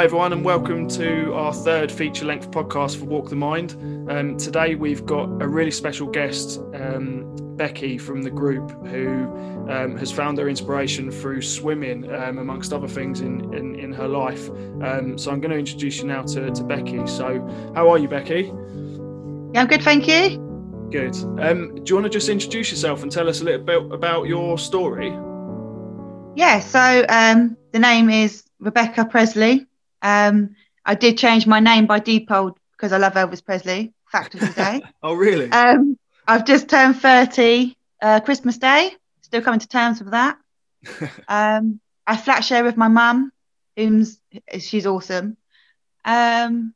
Hi, everyone, and welcome to our third feature length podcast for Walk the Mind. Um, today, we've got a really special guest, um, Becky from the group, who um, has found her inspiration through swimming, um, amongst other things in, in, in her life. Um, so, I'm going to introduce you now to, to Becky. So, how are you, Becky? Yeah, I'm good, thank you. Good. Um, do you want to just introduce yourself and tell us a little bit about your story? Yeah, so the name is Rebecca Presley. Um, I did change my name by default because I love Elvis Presley. Fact of the day. oh, really? Um, I've just turned 30 uh, Christmas Day. Still coming to terms with that. um, I flat share with my mum, who's she's awesome. Um,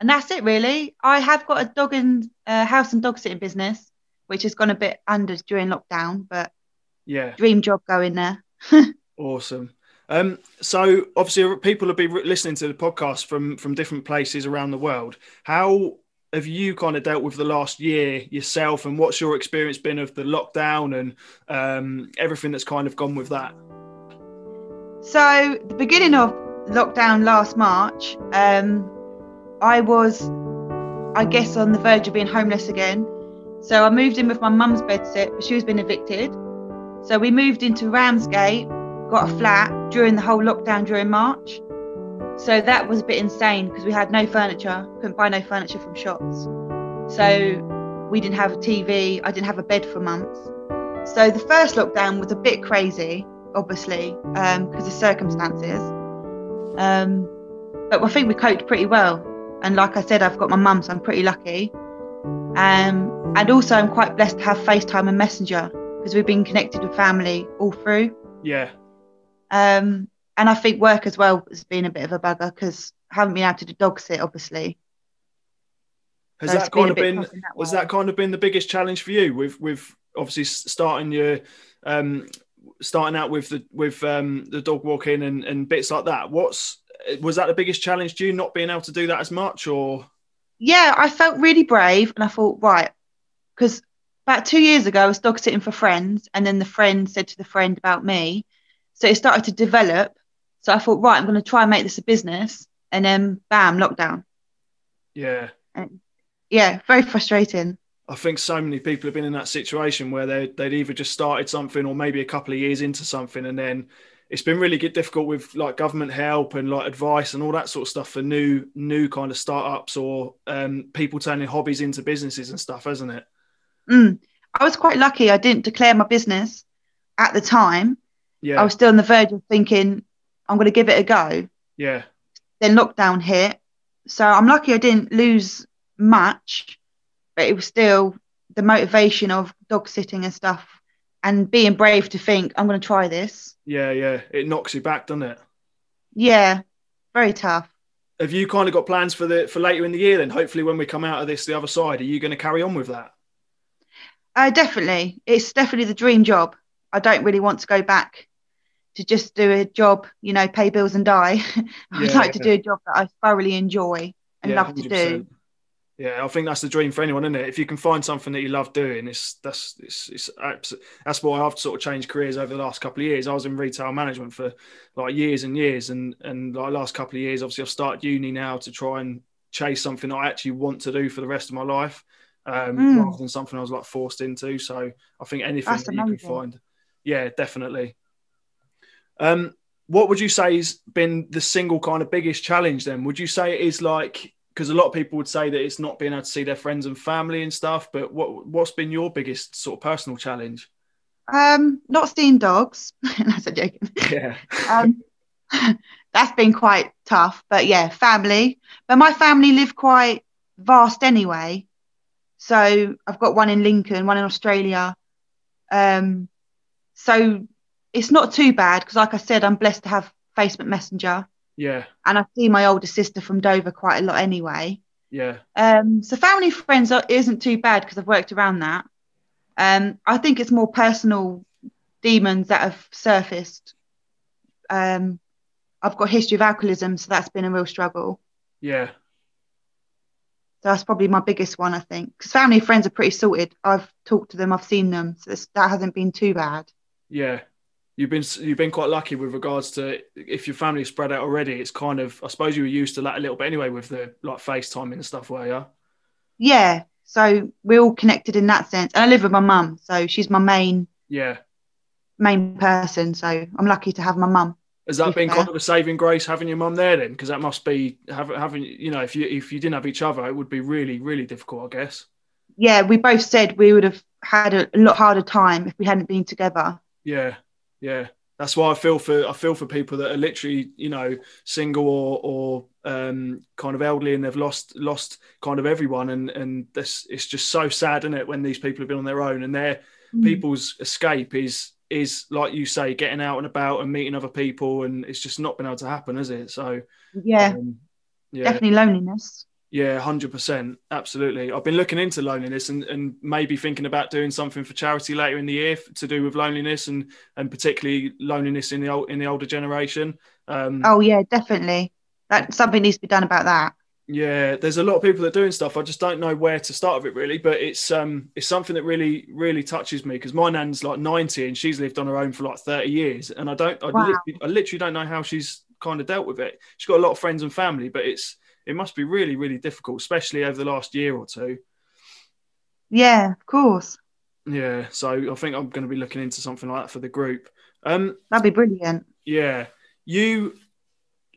and that's it really. I have got a dog and uh, house and dog sitting business, which has gone a bit under during lockdown, but yeah, dream job going there. awesome. Um, so obviously, people will be listening to the podcast from from different places around the world. How have you kind of dealt with the last year yourself, and what's your experience been of the lockdown and um, everything that's kind of gone with that? So the beginning of lockdown last March, um, I was, I guess, on the verge of being homeless again. So I moved in with my mum's bedsit, but she was been evicted. So we moved into Ramsgate got a flat during the whole lockdown during March. So that was a bit insane because we had no furniture, couldn't buy no furniture from shops. So we didn't have a TV, I didn't have a bed for months. So the first lockdown was a bit crazy, obviously, because um, of circumstances. Um, but I think we coped pretty well. And like I said, I've got my mum, so I'm pretty lucky. Um, and also, I'm quite blessed to have FaceTime and Messenger because we've been connected with family all through. Yeah. Um, and I think work as well has been a bit of a bugger because I haven't been able to do dog sit, obviously. Has so that kind of been that was that kind of been the biggest challenge for you with with obviously starting your um starting out with the with um the dog walking and, and bits like that? What's was that the biggest challenge to you not being able to do that as much or yeah i felt really brave and i thought right because about two years ago i was dog sitting for friends and then the friend said to the friend about me so it started to develop. So I thought, right, I'm going to try and make this a business. And then, bam, lockdown. Yeah. And yeah, very frustrating. I think so many people have been in that situation where they they'd either just started something or maybe a couple of years into something, and then it's been really get difficult with like government help and like advice and all that sort of stuff for new new kind of startups or um, people turning hobbies into businesses and stuff, hasn't it? Mm. I was quite lucky. I didn't declare my business at the time, yeah. I was still on the verge of thinking, I'm going to give it a go. Yeah. Then lockdown hit. So I'm lucky I didn't lose much, but it was still the motivation of dog sitting and stuff and being brave to think, I'm going to try this. Yeah, yeah. It knocks you back, doesn't it? Yeah. Very tough. Have you kind of got plans for the for later in the year then? Hopefully when we come out of this the other side, are you going to carry on with that? Uh, definitely. It's definitely the dream job. I don't really want to go back to just do a job, you know, pay bills and die. I would yeah, like to do a job that I thoroughly enjoy and yeah, love 100%. to do. Yeah, I think that's the dream for anyone, isn't it? If you can find something that you love doing, it's that's it's, it's that's why I've sort of changed careers over the last couple of years. I was in retail management for like years and years, and and like last couple of years, obviously I've started uni now to try and chase something I actually want to do for the rest of my life, um, mm. rather than something I was like forced into. So I think anything that's that amazing. you can find, yeah, definitely. Um, what would you say has been the single kind of biggest challenge then? Would you say it is like because a lot of people would say that it's not being able to see their friends and family and stuff, but what what's been your biggest sort of personal challenge? Um, not seeing dogs. that's a joke. Yeah. um, that's been quite tough, but yeah, family. But my family live quite vast anyway. So I've got one in Lincoln, one in Australia. Um, so it's not too bad because, like I said, I'm blessed to have Facebook Messenger. Yeah. And I see my older sister from Dover quite a lot anyway. Yeah. Um, so family friends are, isn't too bad because I've worked around that. Um, I think it's more personal demons that have surfaced. Um, I've got history of alcoholism, so that's been a real struggle. Yeah. So that's probably my biggest one, I think. Because family and friends are pretty sorted. I've talked to them, I've seen them, so that hasn't been too bad. Yeah, you've been you've been quite lucky with regards to if your family's spread out already. It's kind of I suppose you were used to that a little bit anyway with the like FaceTime and stuff, were you? Yeah. So we're all connected in that sense. And I live with my mum, so she's my main Yeah. main person. So I'm lucky to have my mum. Has that been fair. kind of a saving grace having your mum there then? Because that must be having having you know if you if you didn't have each other, it would be really really difficult, I guess. Yeah, we both said we would have had a lot harder time if we hadn't been together. Yeah, yeah. That's why I feel for I feel for people that are literally you know single or or um, kind of elderly and they've lost lost kind of everyone and and this it's just so sad, isn't it, when these people have been on their own and their Mm. people's escape is is like you say getting out and about and meeting other people and it's just not been able to happen, is it? So Yeah, um, yeah. definitely loneliness. Yeah, hundred percent, absolutely. I've been looking into loneliness and, and maybe thinking about doing something for charity later in the year to do with loneliness and and particularly loneliness in the old in the older generation. Um, Oh yeah, definitely. That something needs to be done about that. Yeah, there's a lot of people that are doing stuff. I just don't know where to start with it really, but it's um it's something that really really touches me because my nan's like 90 and she's lived on her own for like 30 years, and I don't I, Wow. literally, I literally don't know how she's kind of dealt with it. She's got a lot of friends and family, but it's it must be really really difficult, especially over the last year or two. Yeah, of course. Yeah, so I think I'm going to be looking into something like that for the group. Um, That'd be brilliant. yeah, you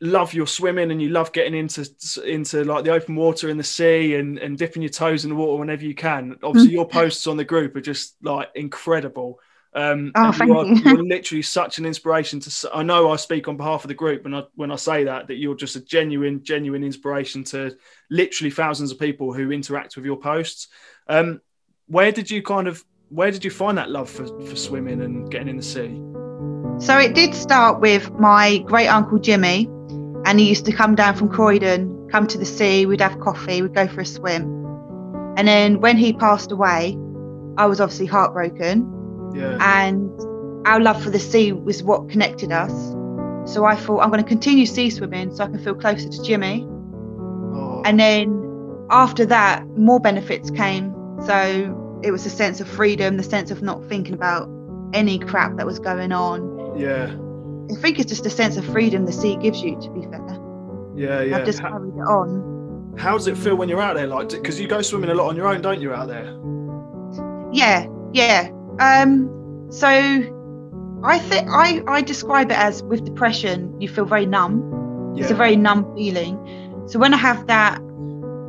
love your swimming and you love getting into into like the open water in the sea and and dipping your toes in the water whenever you can. Obviously, your posts on the group are just like incredible. Um, Oh, thank you are, you. you're literally such an inspiration to. I know I speak on behalf of the group, and I, when I say that, that you're just a genuine, genuine inspiration to literally thousands of people who interact with your posts. Um, where did you kind of where did you find that love for, for swimming and getting in the sea? So it did start with my great uncle Jimmy, and he used to come down from Croydon, come to the sea, we'd have coffee, we'd go for a swim. And then when he passed away, I was obviously heartbroken, Yeah, and our love for the sea was what connected us. So I thought I'm going to continue sea swimming so I can feel closer to Jimmy. Oh, And then after that, more benefits came. So it was a sense of freedom, the sense of not thinking about any crap that was going on. yeah, I think it's just a sense of freedom the sea gives you, to be fair. yeah, yeah. I've just How- carried it on. How does it feel when you're out there? Like, because you go swimming a lot on your own, don't you? Out there? Yeah, yeah. Um, so I think I, I describe it as with depression, you feel very numb. It's a very numb feeling. So when I have that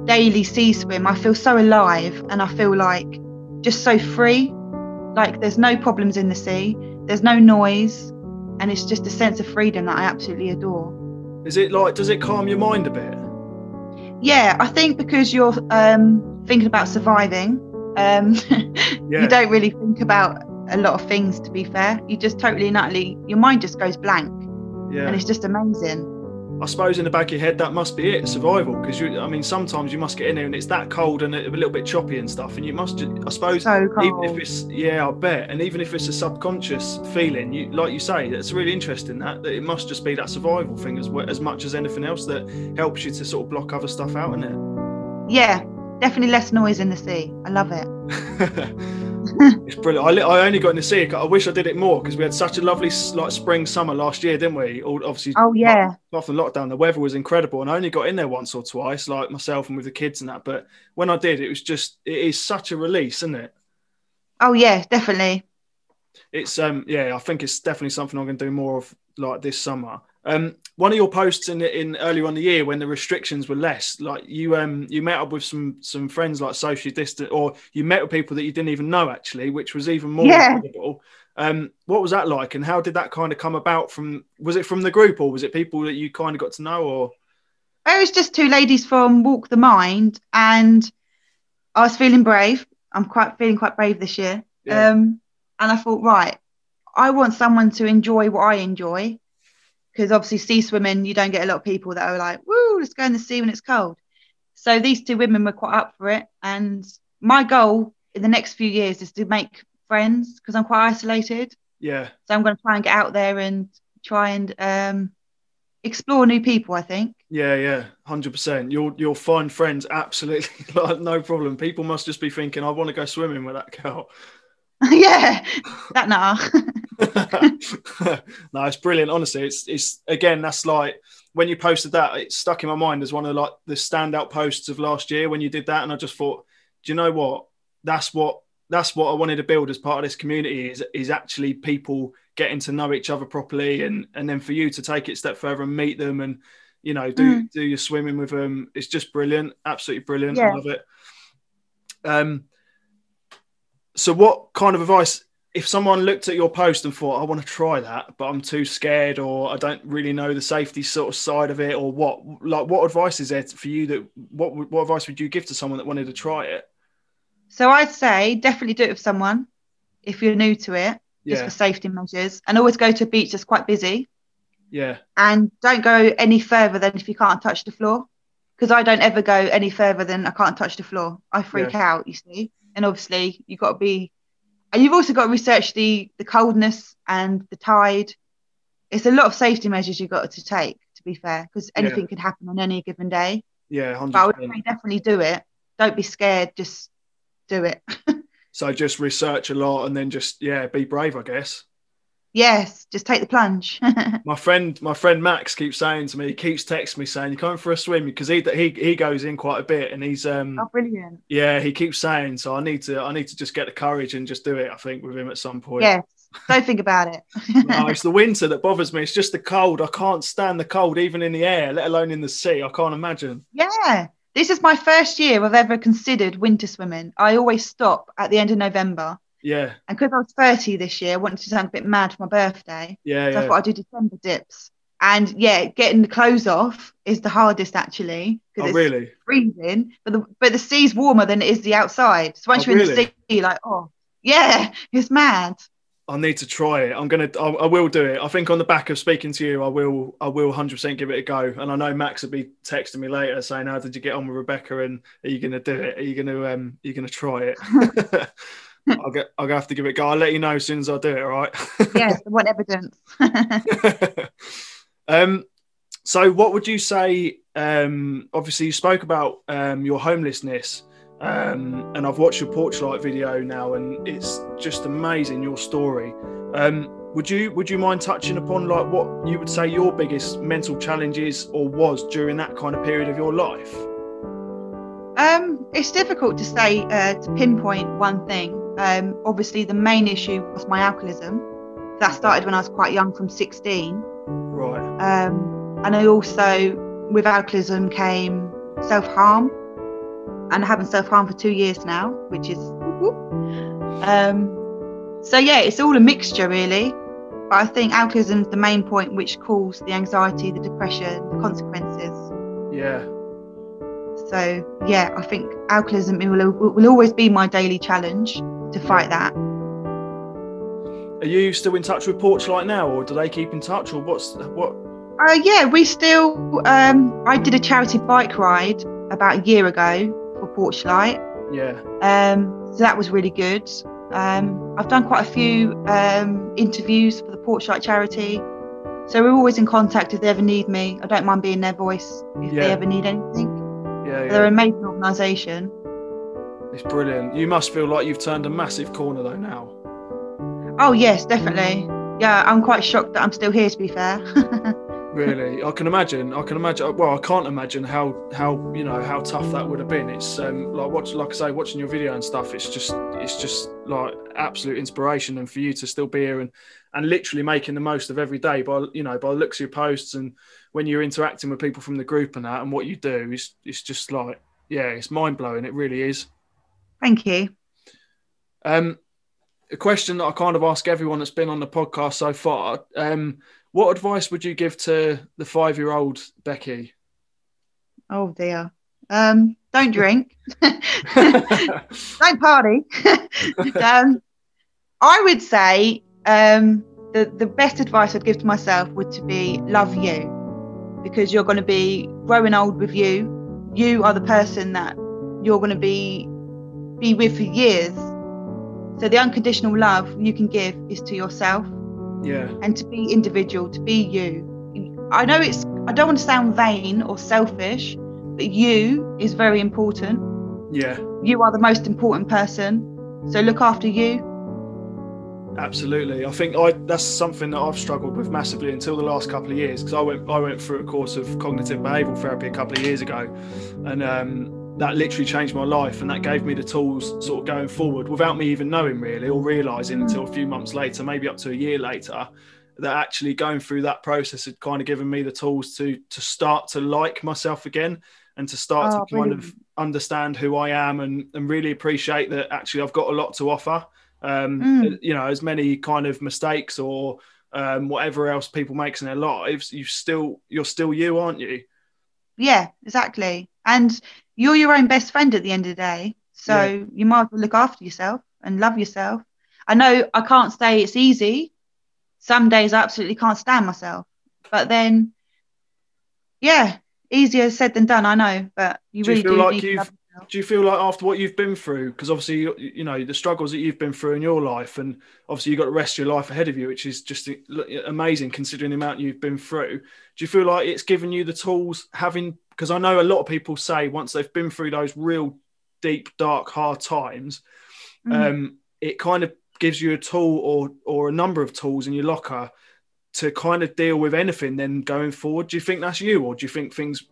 daily sea swim, I feel so alive and I feel like just so free. Like there's no problems in the sea, there's no noise, and it's just a sense of freedom that I absolutely adore. is it like? Does it calm your mind a bit? Yeah, I think because you're um, thinking about surviving, um, Yeah, you don't really think about a lot of things. To be fair, you just totally and utterly your mind just goes blank, yeah. and it's just amazing. I suppose in the back of your head that must be it, survival. Because you, I mean, sometimes you must get in there and it's that cold and a little bit choppy and stuff, and you must. I suppose So even if it's yeah, I bet, and even if it's a subconscious feeling, you like you say, that's really interesting. That that it must just be that survival thing as as much as anything else that helps you to sort of block other stuff out, isn't Yeah, definitely less noise in the sea. I love it. it? it's brilliant. I, li- I only got in the sea. I wish I did it more because we had such a lovely like spring summer last year, didn't we? All obviously Oh yeah, after lockdown, the weather was incredible, and I only got in there once or twice, like myself and with the kids and that. But when I did, it was just it is such a release, isn't it? oh yeah, definitely. It's um yeah, I think it's definitely something I'm going to do more of like this summer. Um, one of your posts in in earlier on the year when the restrictions were less, like you um you met up with some some friends like socially distant, or you met with people that you didn't even know actually, which was even more Yeah. incredible. Um, what was that like, and how did that kind of come about? From was it from the group, or was it people that you kind of got to know, or It was just two ladies from Walk the Mind, and I was feeling brave. I'm quite feeling quite brave this year. Yeah. Um, and I thought, right, I want someone to enjoy what I enjoy, because obviously sea swimming, you don't get a lot of people that are like, "Woo, let's go in the sea when it's cold." So these two women were quite up for it, and my goal in the next few years is to make friends because I'm quite isolated. yeah? So I'm going to try and get out there and try and um, explore new people. I think. Yeah, yeah, hundred percent. You'll you'll find friends absolutely like no problem. People must just be thinking, I want to go swimming with that girl. yeah, that nah. no, it's brilliant. Honestly, it's it's again that's like when you posted that, it stuck in my mind as one of like the standout posts of last year when you did that, and I just thought, do you know what? That's what that's what I wanted to build as part of this community is is actually people getting to know each other properly, and and then for you to take it a step further and meet them and you know do mm. do your swimming with them. It's just brilliant, absolutely brilliant. Yeah. I love it. Um. So, what kind of advice if someone looked at your post and thought, I want to try that, but I'm too scared or I don't really know the safety sort of side of it or what, like, what advice is there for you that, what, what advice would you give to someone that wanted to try it? So I'd say definitely do it with someone if you're new to it, just yeah. for safety measures, and always go to a beach that's quite busy. Yeah. And don't go any further than if you can't touch the floor. Because I don't ever go any further than I can't touch the floor. I freak yeah. out, you see. And obviously, you've got to be and you've also got to research the the coldness and the tide. It's a lot of safety measures you've got to take. To be fair, because anything yeah. could happen on any given day. Yeah, 100%. but I would definitely do it. Don't be scared. Just do it. so just research a lot and then just yeah, be brave. I guess. Yes, just take the plunge. my friend, my friend Max keeps saying to me, he keeps texting me saying, "You're coming for a swim," because he he he goes in quite a bit, and he's um. Oh, brilliant! Yeah, he keeps saying, so I need to I need to just get the courage and just do it. I think with him at some point. Yes, don't think about it. no, it's the winter that bothers me. It's just the cold. I can't stand the cold, even in the air, let alone in the sea. I can't imagine. Yeah, this is my first year I've ever considered winter swimming. I always stop at the end of November yeah. And because I was 30 this year, I wanted to sound a bit mad for my birthday. Yeah. So yeah. I thought I'd do December dips. And yeah, getting the clothes off is the hardest actually. Oh, really? Freezing, but the but the sea's warmer than it is the outside. So once oh, you're really? in the sea, like, oh, yeah, it's mad. I need to try it. I'm gonna. I, I, will do it. I think on the back of speaking to you, I will. I will 100 percent give it a go. And I know Max will be texting me later saying, "How did you get on with Rebecca? And are you gonna do it? Are you gonna um? Are you gonna try it?" I'll get. I'll have to give it a go. I'll let you know as soon as I do it. All right. yes, I want evidence. um. So, what would you say? Um. Obviously, you spoke about um your homelessness. Um. And I've watched your Porchlight video now, and it's just amazing your story. Um. Would you Would you mind touching upon like what you would say your biggest mental challenge is or was during that kind of period of your life? Um, it's difficult to say uh, to pinpoint one thing. Um, obviously, the main issue was my alcoholism. That started when I was quite young, from 16. Right. Um, and I also, with alcoholism, came self harm. And I haven't self harmed for two years now, which is. Um, so, yeah, it's all a mixture, really. But I think alcoholism is the main point which caused the anxiety, the depression, the consequences. Yeah. So yeah, I think alcoholism will, will always be my daily challenge to fight that. Are you still in touch with Porchlight now, or do they keep in touch, or what's what? Uh, yeah, we still. Um, I did a charity bike ride about a year ago for Porchlight. Yeah. Um, so that was really good. Um, I've done quite a few um, interviews for the Porchlight charity. So we're always in contact if they ever need me. I don't mind being their voice if yeah. they ever need anything. Yeah, yeah. They're an amazing organisation. It's brilliant. You must feel like you've turned a massive corner though now. Oh yes, definitely. Yeah, I'm quite shocked that I'm still here. To be fair. really, I can imagine. I can imagine. Well, I can't imagine how how you know how tough that would have been. It's um, like watch, like I say, watching your video and stuff. It's just it's just like absolute inspiration, and for you to still be here and and literally making the most of every day by you know by the looks of your posts and when you're interacting with people from the group and that and what you do is it's just like yeah it's mind blowing it really is thank you. Um a question that I kind of ask everyone that's been on the podcast so far. Um what advice would you give to the five year old Becky? Oh dear. Um don't drink. Don't party. Um I would say um, the, the best advice I'd give to myself would to be love you because you're going to be growing old with you. You are the person that you're going to be be with for years. So the unconditional love you can give is to yourself. Yeah. And to be individual, to be you. I know it's I don't want to sound vain or selfish, but you is very important. Yeah. You are the most important person. So look after you Absolutely, I think I that's something that I've struggled with massively until the last couple of years because I went I went through a course of cognitive behavioural therapy a couple of years ago, and um, that literally changed my life and that gave me the tools sort of going forward without me even knowing really or realising until a few months later, maybe up to a year later, that actually going through that process had kind of given me the tools to to start to like myself again and to start Oh, to kind brilliant. of understand who I am and, and really appreciate that actually I've got a lot to offer. Um, Mm. You know, as many kind of mistakes or um, whatever else people makes in their lives, you still you're still you, aren't you? Yeah, exactly. And you're your own best friend at the end of the day. So Yeah. you might as well look after yourself and love yourself. I know I can't say it's easy. Some days I absolutely can't stand myself. But then, yeah, easier said than done, I know. But you Do you really feel do like need love yourself. Do you feel like after what you've been through, because obviously you, you know the struggles that you've been through in your life, and obviously you've got the rest of your life ahead of you, which is just amazing considering the amount you've been through. Do you feel like it's given you the tools having? Because I know a lot of people say once they've been through those real deep, dark, hard times, Mm. um, it kind of gives you a tool or or a number of tools in your locker to kind of deal with anything. Then going forward, do you think that's you, or do you think things?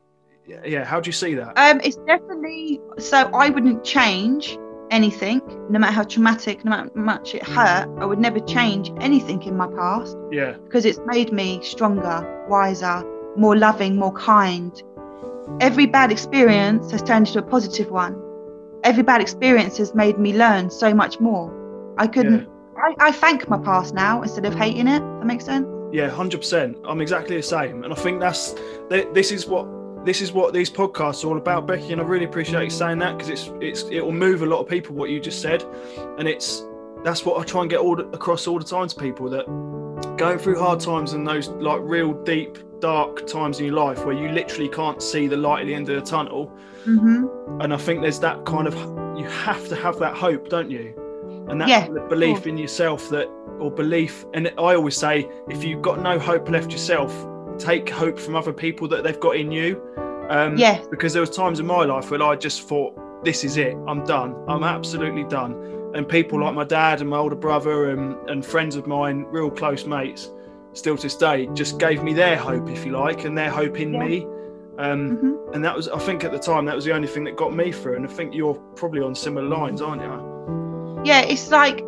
Yeah, how do you see that? Um, it's definitely so I wouldn't change anything, no matter how traumatic, no matter how much it hurt. I would never change anything in my past Yeah, because it's made me stronger, wiser, more loving, more kind. Every bad experience has turned into a positive one. Every bad experience has made me learn so much more. I couldn't. I, I thank my past now instead of hating it. That makes sense. Yeah, hundred percent. I'm exactly the same, and I think that's this is what this is what these podcasts are all about, Becky. And I really appreciate you saying that because it's it's it will move a lot of people what you just said, and it's that's what I try and get all across all the time to people that going through hard times and those like real deep dark times in your life where you literally can't see the light at the end of the tunnel. Mm-hmm. And I think there's that kind of you have to have that hope, don't you? And that Yeah, belief in yourself that or belief and I always say if you've got no hope left yourself, take hope from other people that they've got in you. Um Yes. because there was times in my life where I just thought, this is it, I'm done. I'm absolutely done. And people like my dad and my older brother and, and friends of mine, real close mates, still to this day, just gave me their hope, if you like, and their hope in Yeah. me. Um, hmm and that was, I think, at the time, that was the only thing that got me through. And I think you're probably on similar lines, aren't you? yeah, it's like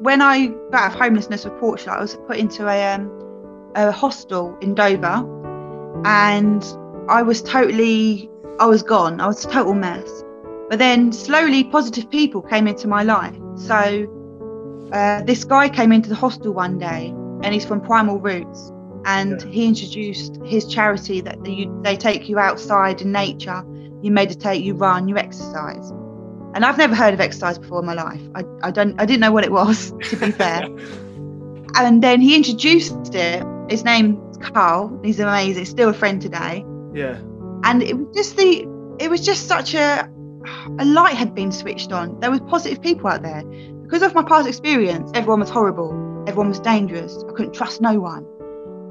when I got out of homelessness with Porchlight, I was put into a um, a hostel in Dover, and I was totally, I was gone. I was a total mess. But then slowly, positive people came into my life. So uh, this guy came into the hostel one day, and he's from Primal Roots, and Yeah. he introduced his charity that you, they take you outside in nature, you meditate, you run, you exercise. And I've never heard of exercise before in my life. I, I don't I didn't know what it was, to be fair. and then he introduced it. His name's Carl. He's amazing. Still a friend today. Yeah, And it was just the it was just such a a light had been switched on. There was positive people out there. Because of my past experience, everyone was horrible. Everyone was dangerous. I couldn't trust no one.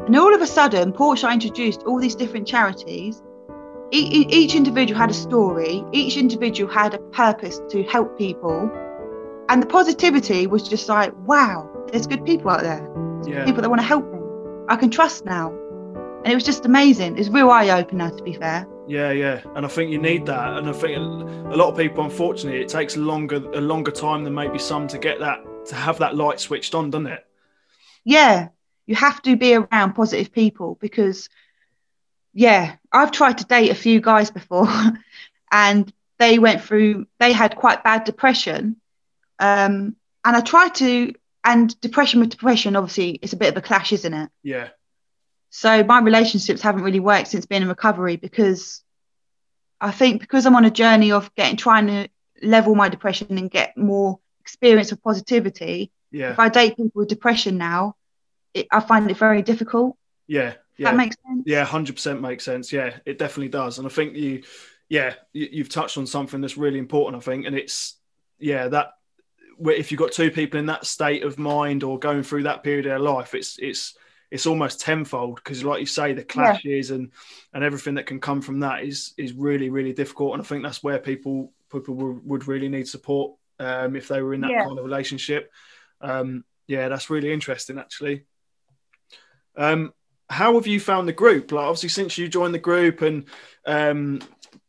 And all of a sudden, Porsche introduced all these different charities. E- Each individual had a story. Each individual had a purpose to help people. And the positivity was just like, wow, there's good people out there. yeah. People that want to help me. I can trust now. And it was just amazing. It's real eye opener, to be fair. Yeah, yeah, and I think you need that, and I think a lot of people, unfortunately, it takes longer a longer time than maybe some to get that to have that light switched on, doesn't it? yeah, you have to be around positive people because, yeah, I've tried to date a few guys before and they went through, they had quite bad depression. Um, and I tried to, and depression with depression, obviously, it's a bit of a clash, isn't it? Yeah, So my relationships haven't really worked since being in recovery because I think because I'm on a journey of getting, trying to level my depression and get more experience of positivity, yeah, if I date people with depression now, it, I find it very difficult. yeah, yeah. That makes sense. Yeah, hundred percent makes sense. Yeah, it definitely does, and I think you, yeah, you, you've touched on something that's really important. I think, and it's yeah that if you've got two people in that state of mind or going through that period of their life, it's it's it's almost tenfold because, like you say, the clashes and and everything that can come from that is is really really difficult, and I think that's where people people would really need support um, if they were in that Yeah. kind of relationship. Um, Yeah, that's really interesting, actually. Um, how have you found the group? Like, obviously, since you joined the group and um,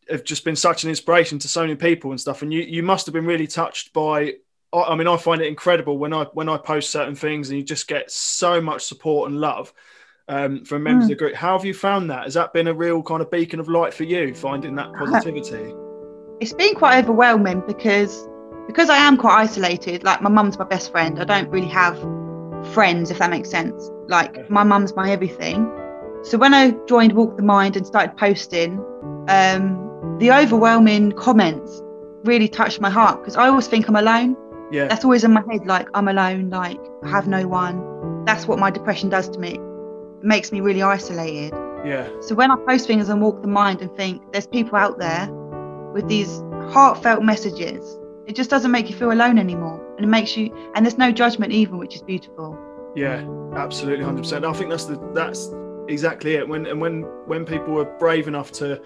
have just been such an inspiration to so many people and stuff, and you you must have been really touched by. I mean, I find it incredible when I when I post certain things and you just get so much support and love um, from members mm. of the group. How have you found that? Has that been a real kind of beacon of light for you, finding that positivity? It's been quite overwhelming because because I am quite isolated. Like my mum's my best friend. I don't really have friends, if that makes sense. Like my mum's my everything. So when I joined Walk the Mind and started posting, um, the overwhelming comments really touched my heart because I always think I'm alone. Yeah. That's always in my head, like I'm alone, like I have no one. That's what my depression does to me. It makes me really isolated. Yeah. So when I post things and walk the mind and think there's people out there with these heartfelt messages it just doesn't make you feel alone anymore and it makes you and there's no judgment even which is beautiful. Yeah absolutely 100% i think that's the that's exactly it. When and when when people were brave enough to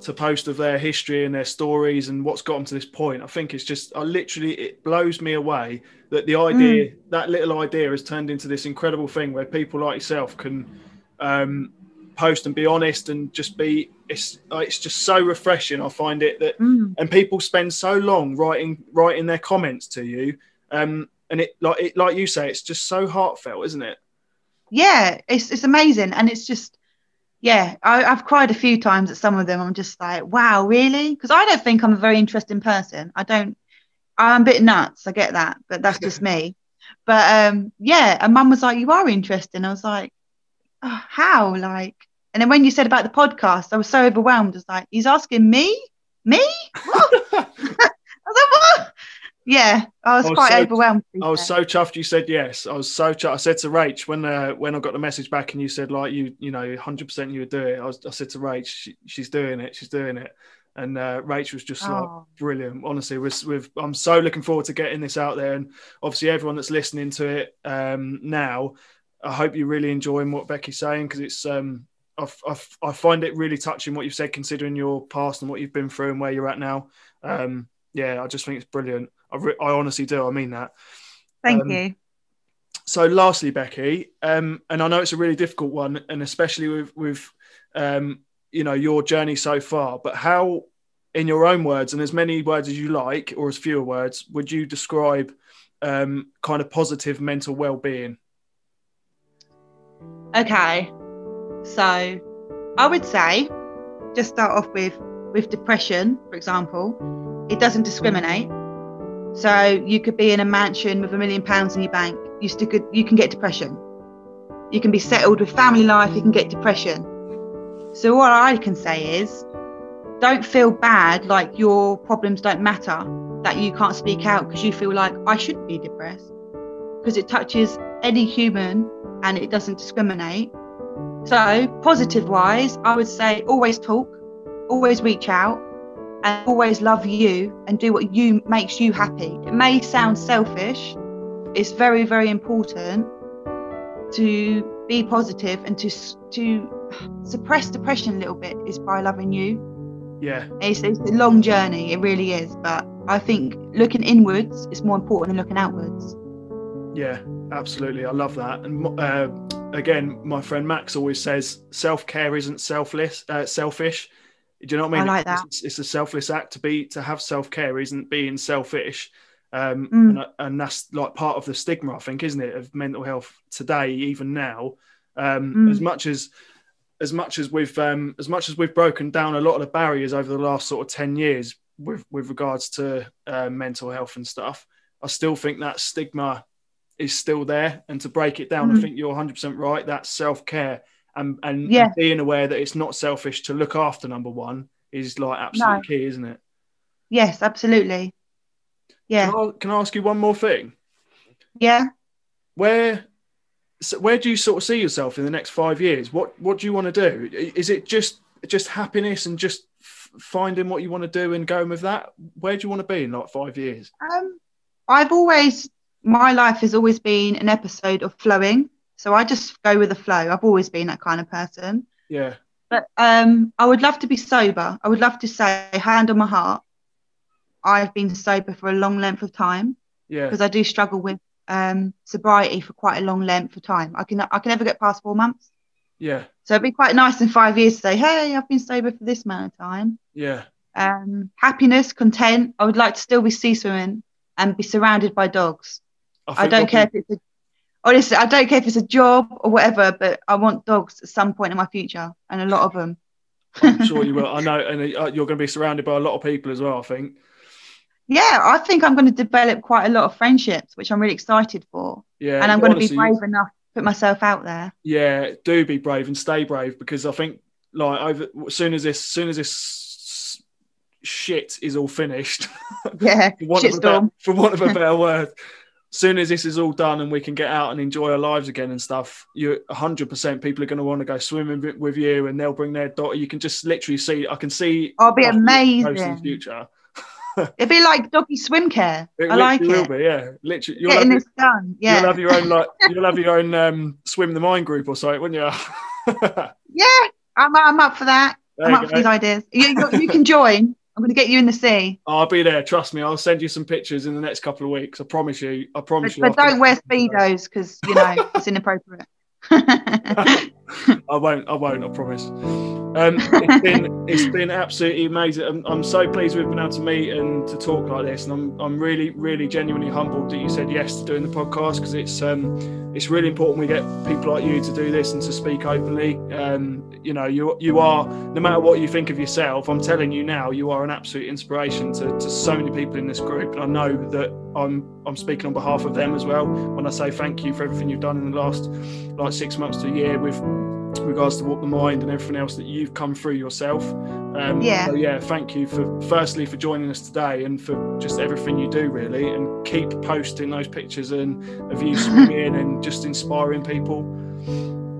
to post of their history and their stories and what's got them to this point i think it's just i literally it blows me away that the idea mm. that little idea has turned into this incredible thing where people like yourself can um post and be honest and just be it's it's just so refreshing. I find it that mm. and people spend so long writing writing their comments to you um and it like it like you say it's just so heartfelt isn't it? Yeah it's it's amazing. And it's just yeah I, have cried a few times at some of them. I'm just like wow really? Because i don't think i'm a very interesting person. I don't i'm a bit nuts. I get that. But that's just me. But um yeah and mum was like you are interesting. I was like oh, how? Like, and then when you said about the podcast, I was so overwhelmed. I was like, he's asking me? Me? What? I was like, what? Yeah, I was, I was quite so, overwhelmed. I was so chuffed you said yes. I was so chuffed. I said to Rach when uh, when I got the message back and you said like you you know 100 percent you would do it. I was I said to Rach she, she's doing it. She's doing it. And uh, Rach was just oh. like brilliant. Honestly, with, with I'm so looking forward to getting this out there, and obviously everyone that's listening to it um, now, I hope you're really enjoying what Becky's saying because it's um, I, I, I, find it really touching what you've said, considering your past and what you've been through and where you're at now. Um, yeah, I just think it's brilliant. I, re- I honestly do. I mean that. Thank um, you. So, lastly, Becky, um, and I know it's a really difficult one, and especially with with um, you know your journey so far. But how, in your own words, and as many words as you like, or as fewer words, would you describe um, kind of positive mental well-being? Okay, so I would say just start off with with depression, for example. It doesn't discriminate. So you could be in a mansion with a million pounds in your bank. You still could you can get depression. You can be settled with family life. You can get depression. So what I can say is, don't feel bad like your problems don't matter. That you can't speak out because you feel like I should be depressed because it touches any human and it doesn't discriminate. So, positive wise, I would say always talk, always reach out, and always love you and do what you makes you happy. It may sound selfish, it's very, very important to be positive and to to suppress depression a little bit is by loving you. Yeah, it's, it's a long journey. It really is, but I think looking inwards is more important than looking outwards. Yeah, absolutely. I love that. And uh, again, my friend Max always says self care isn't selfless, uh, selfish. Do you know what I mean? I like that. It's, it's a selfless act to be to have self care isn't being selfish. Um, mm. and, and, that's like part of the stigma, I think, isn't it, of mental health today, even now. Um, mm. As much as as much as we've um, as much as we've broken down a lot of the barriers over the last sort of ten years with with regards to uh, mental health and stuff, I still think that stigma is still there. And to break it down, mm. I think you're 100% right. That's self care and, and, yeah. and, being aware that it's not selfish to look after number one is like absolutely no. key, isn't it? Yes, absolutely. Yeah. Can I, can I ask you one more thing? Yeah. Where so where do you sort of see yourself in the next five years? What what do you want to do? Is it just just happiness and just finding what you want to do and going with that? Where do you want to be in like five years? Um, I've always my life has always been an episode of flowing. So I just go with the flow. I've always been that kind of person. Yeah. But um, I would love to be sober. I would love to say, hand on my heart, I've been sober for a long length of time. Yeah. Because I do struggle with um, sobriety for quite a long length of time. I can I can never get past four months. Yeah. So it'd be quite nice in five years to say, hey, I've been sober for this amount of time. Yeah. Um, happiness, content. I would like to still be sea swimming and be surrounded by dogs. I, don't care if it's a honestly, I don't care if it's a job or whatever, but I want dogs at some point in my future, and a lot of them. I'm sure you will. I know, and uh, you're going to be surrounded by a lot of people as well. I think. Yeah, I think I'm going to develop quite a lot of friendships, which I'm really excited for. Yeah, and I'm going to be brave enough to put myself out there. Yeah, do be brave and stay brave because I think like over as soon as this, as soon as this shit is all finished. Yeah, for, want of a better, for want of a better word soon as this is all done and we can get out and enjoy our lives again and stuff, you're 100% people are going to want to go swimming with you and they'll bring their daughter. You can just literally see, I can see. I'll be amazing. In the future. It'd be like doggy swim care. It I like will it. be, yeah. Literally, you'll getting this your, done. Yeah, you'll have your own like you'll have your own um, swim the mind group or something, wouldn't you? yeah, I'm, I'm up for that. There I'm up go. for these ideas. You, you, you can join. I'm going to get you in the sea. I'll be there. Trust me. I'll send you some pictures in the next couple of weeks. I promise you. I promise but, you. But don't wear speedos because you know it's inappropriate. I won't. I won't. I promise. Um, it's been it's been absolutely amazing. I'm, I'm, so pleased we've been able to meet and to talk like this, and I'm I'm really really genuinely humbled that you said yes to doing the podcast because it's um it's really important we get people like you to do this and to speak openly. Um, you know, you you are no matter what you think of yourself, I'm telling you now, you are an absolute inspiration to, to so many people in this group, and I know that I'm I'm speaking on behalf of them as well when I say thank you for everything you've done in the last like six months to a year with regards to walk the mind and everything else that you've come through yourself. Um, yeah. So yeah, thank you for firstly for joining us today and for just everything you do really, and keep posting those pictures and of you swimming and just inspiring people.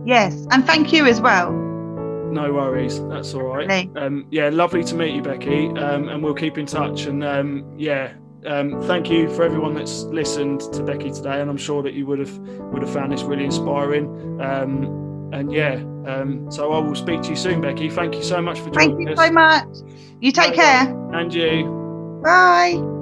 Yes, and thank you as well. No worries, that's all right. Um, yeah, lovely to meet you, Becky, um, and we'll keep in touch. And um, yeah, um, thank you for everyone that's listened to Becky today, and I'm sure that you would have would have found this really inspiring. Um, and yeah, um, so I will speak to you soon, Becky. Thank you so much for joining us. Thank you us. so much. You take care. And you. Bye.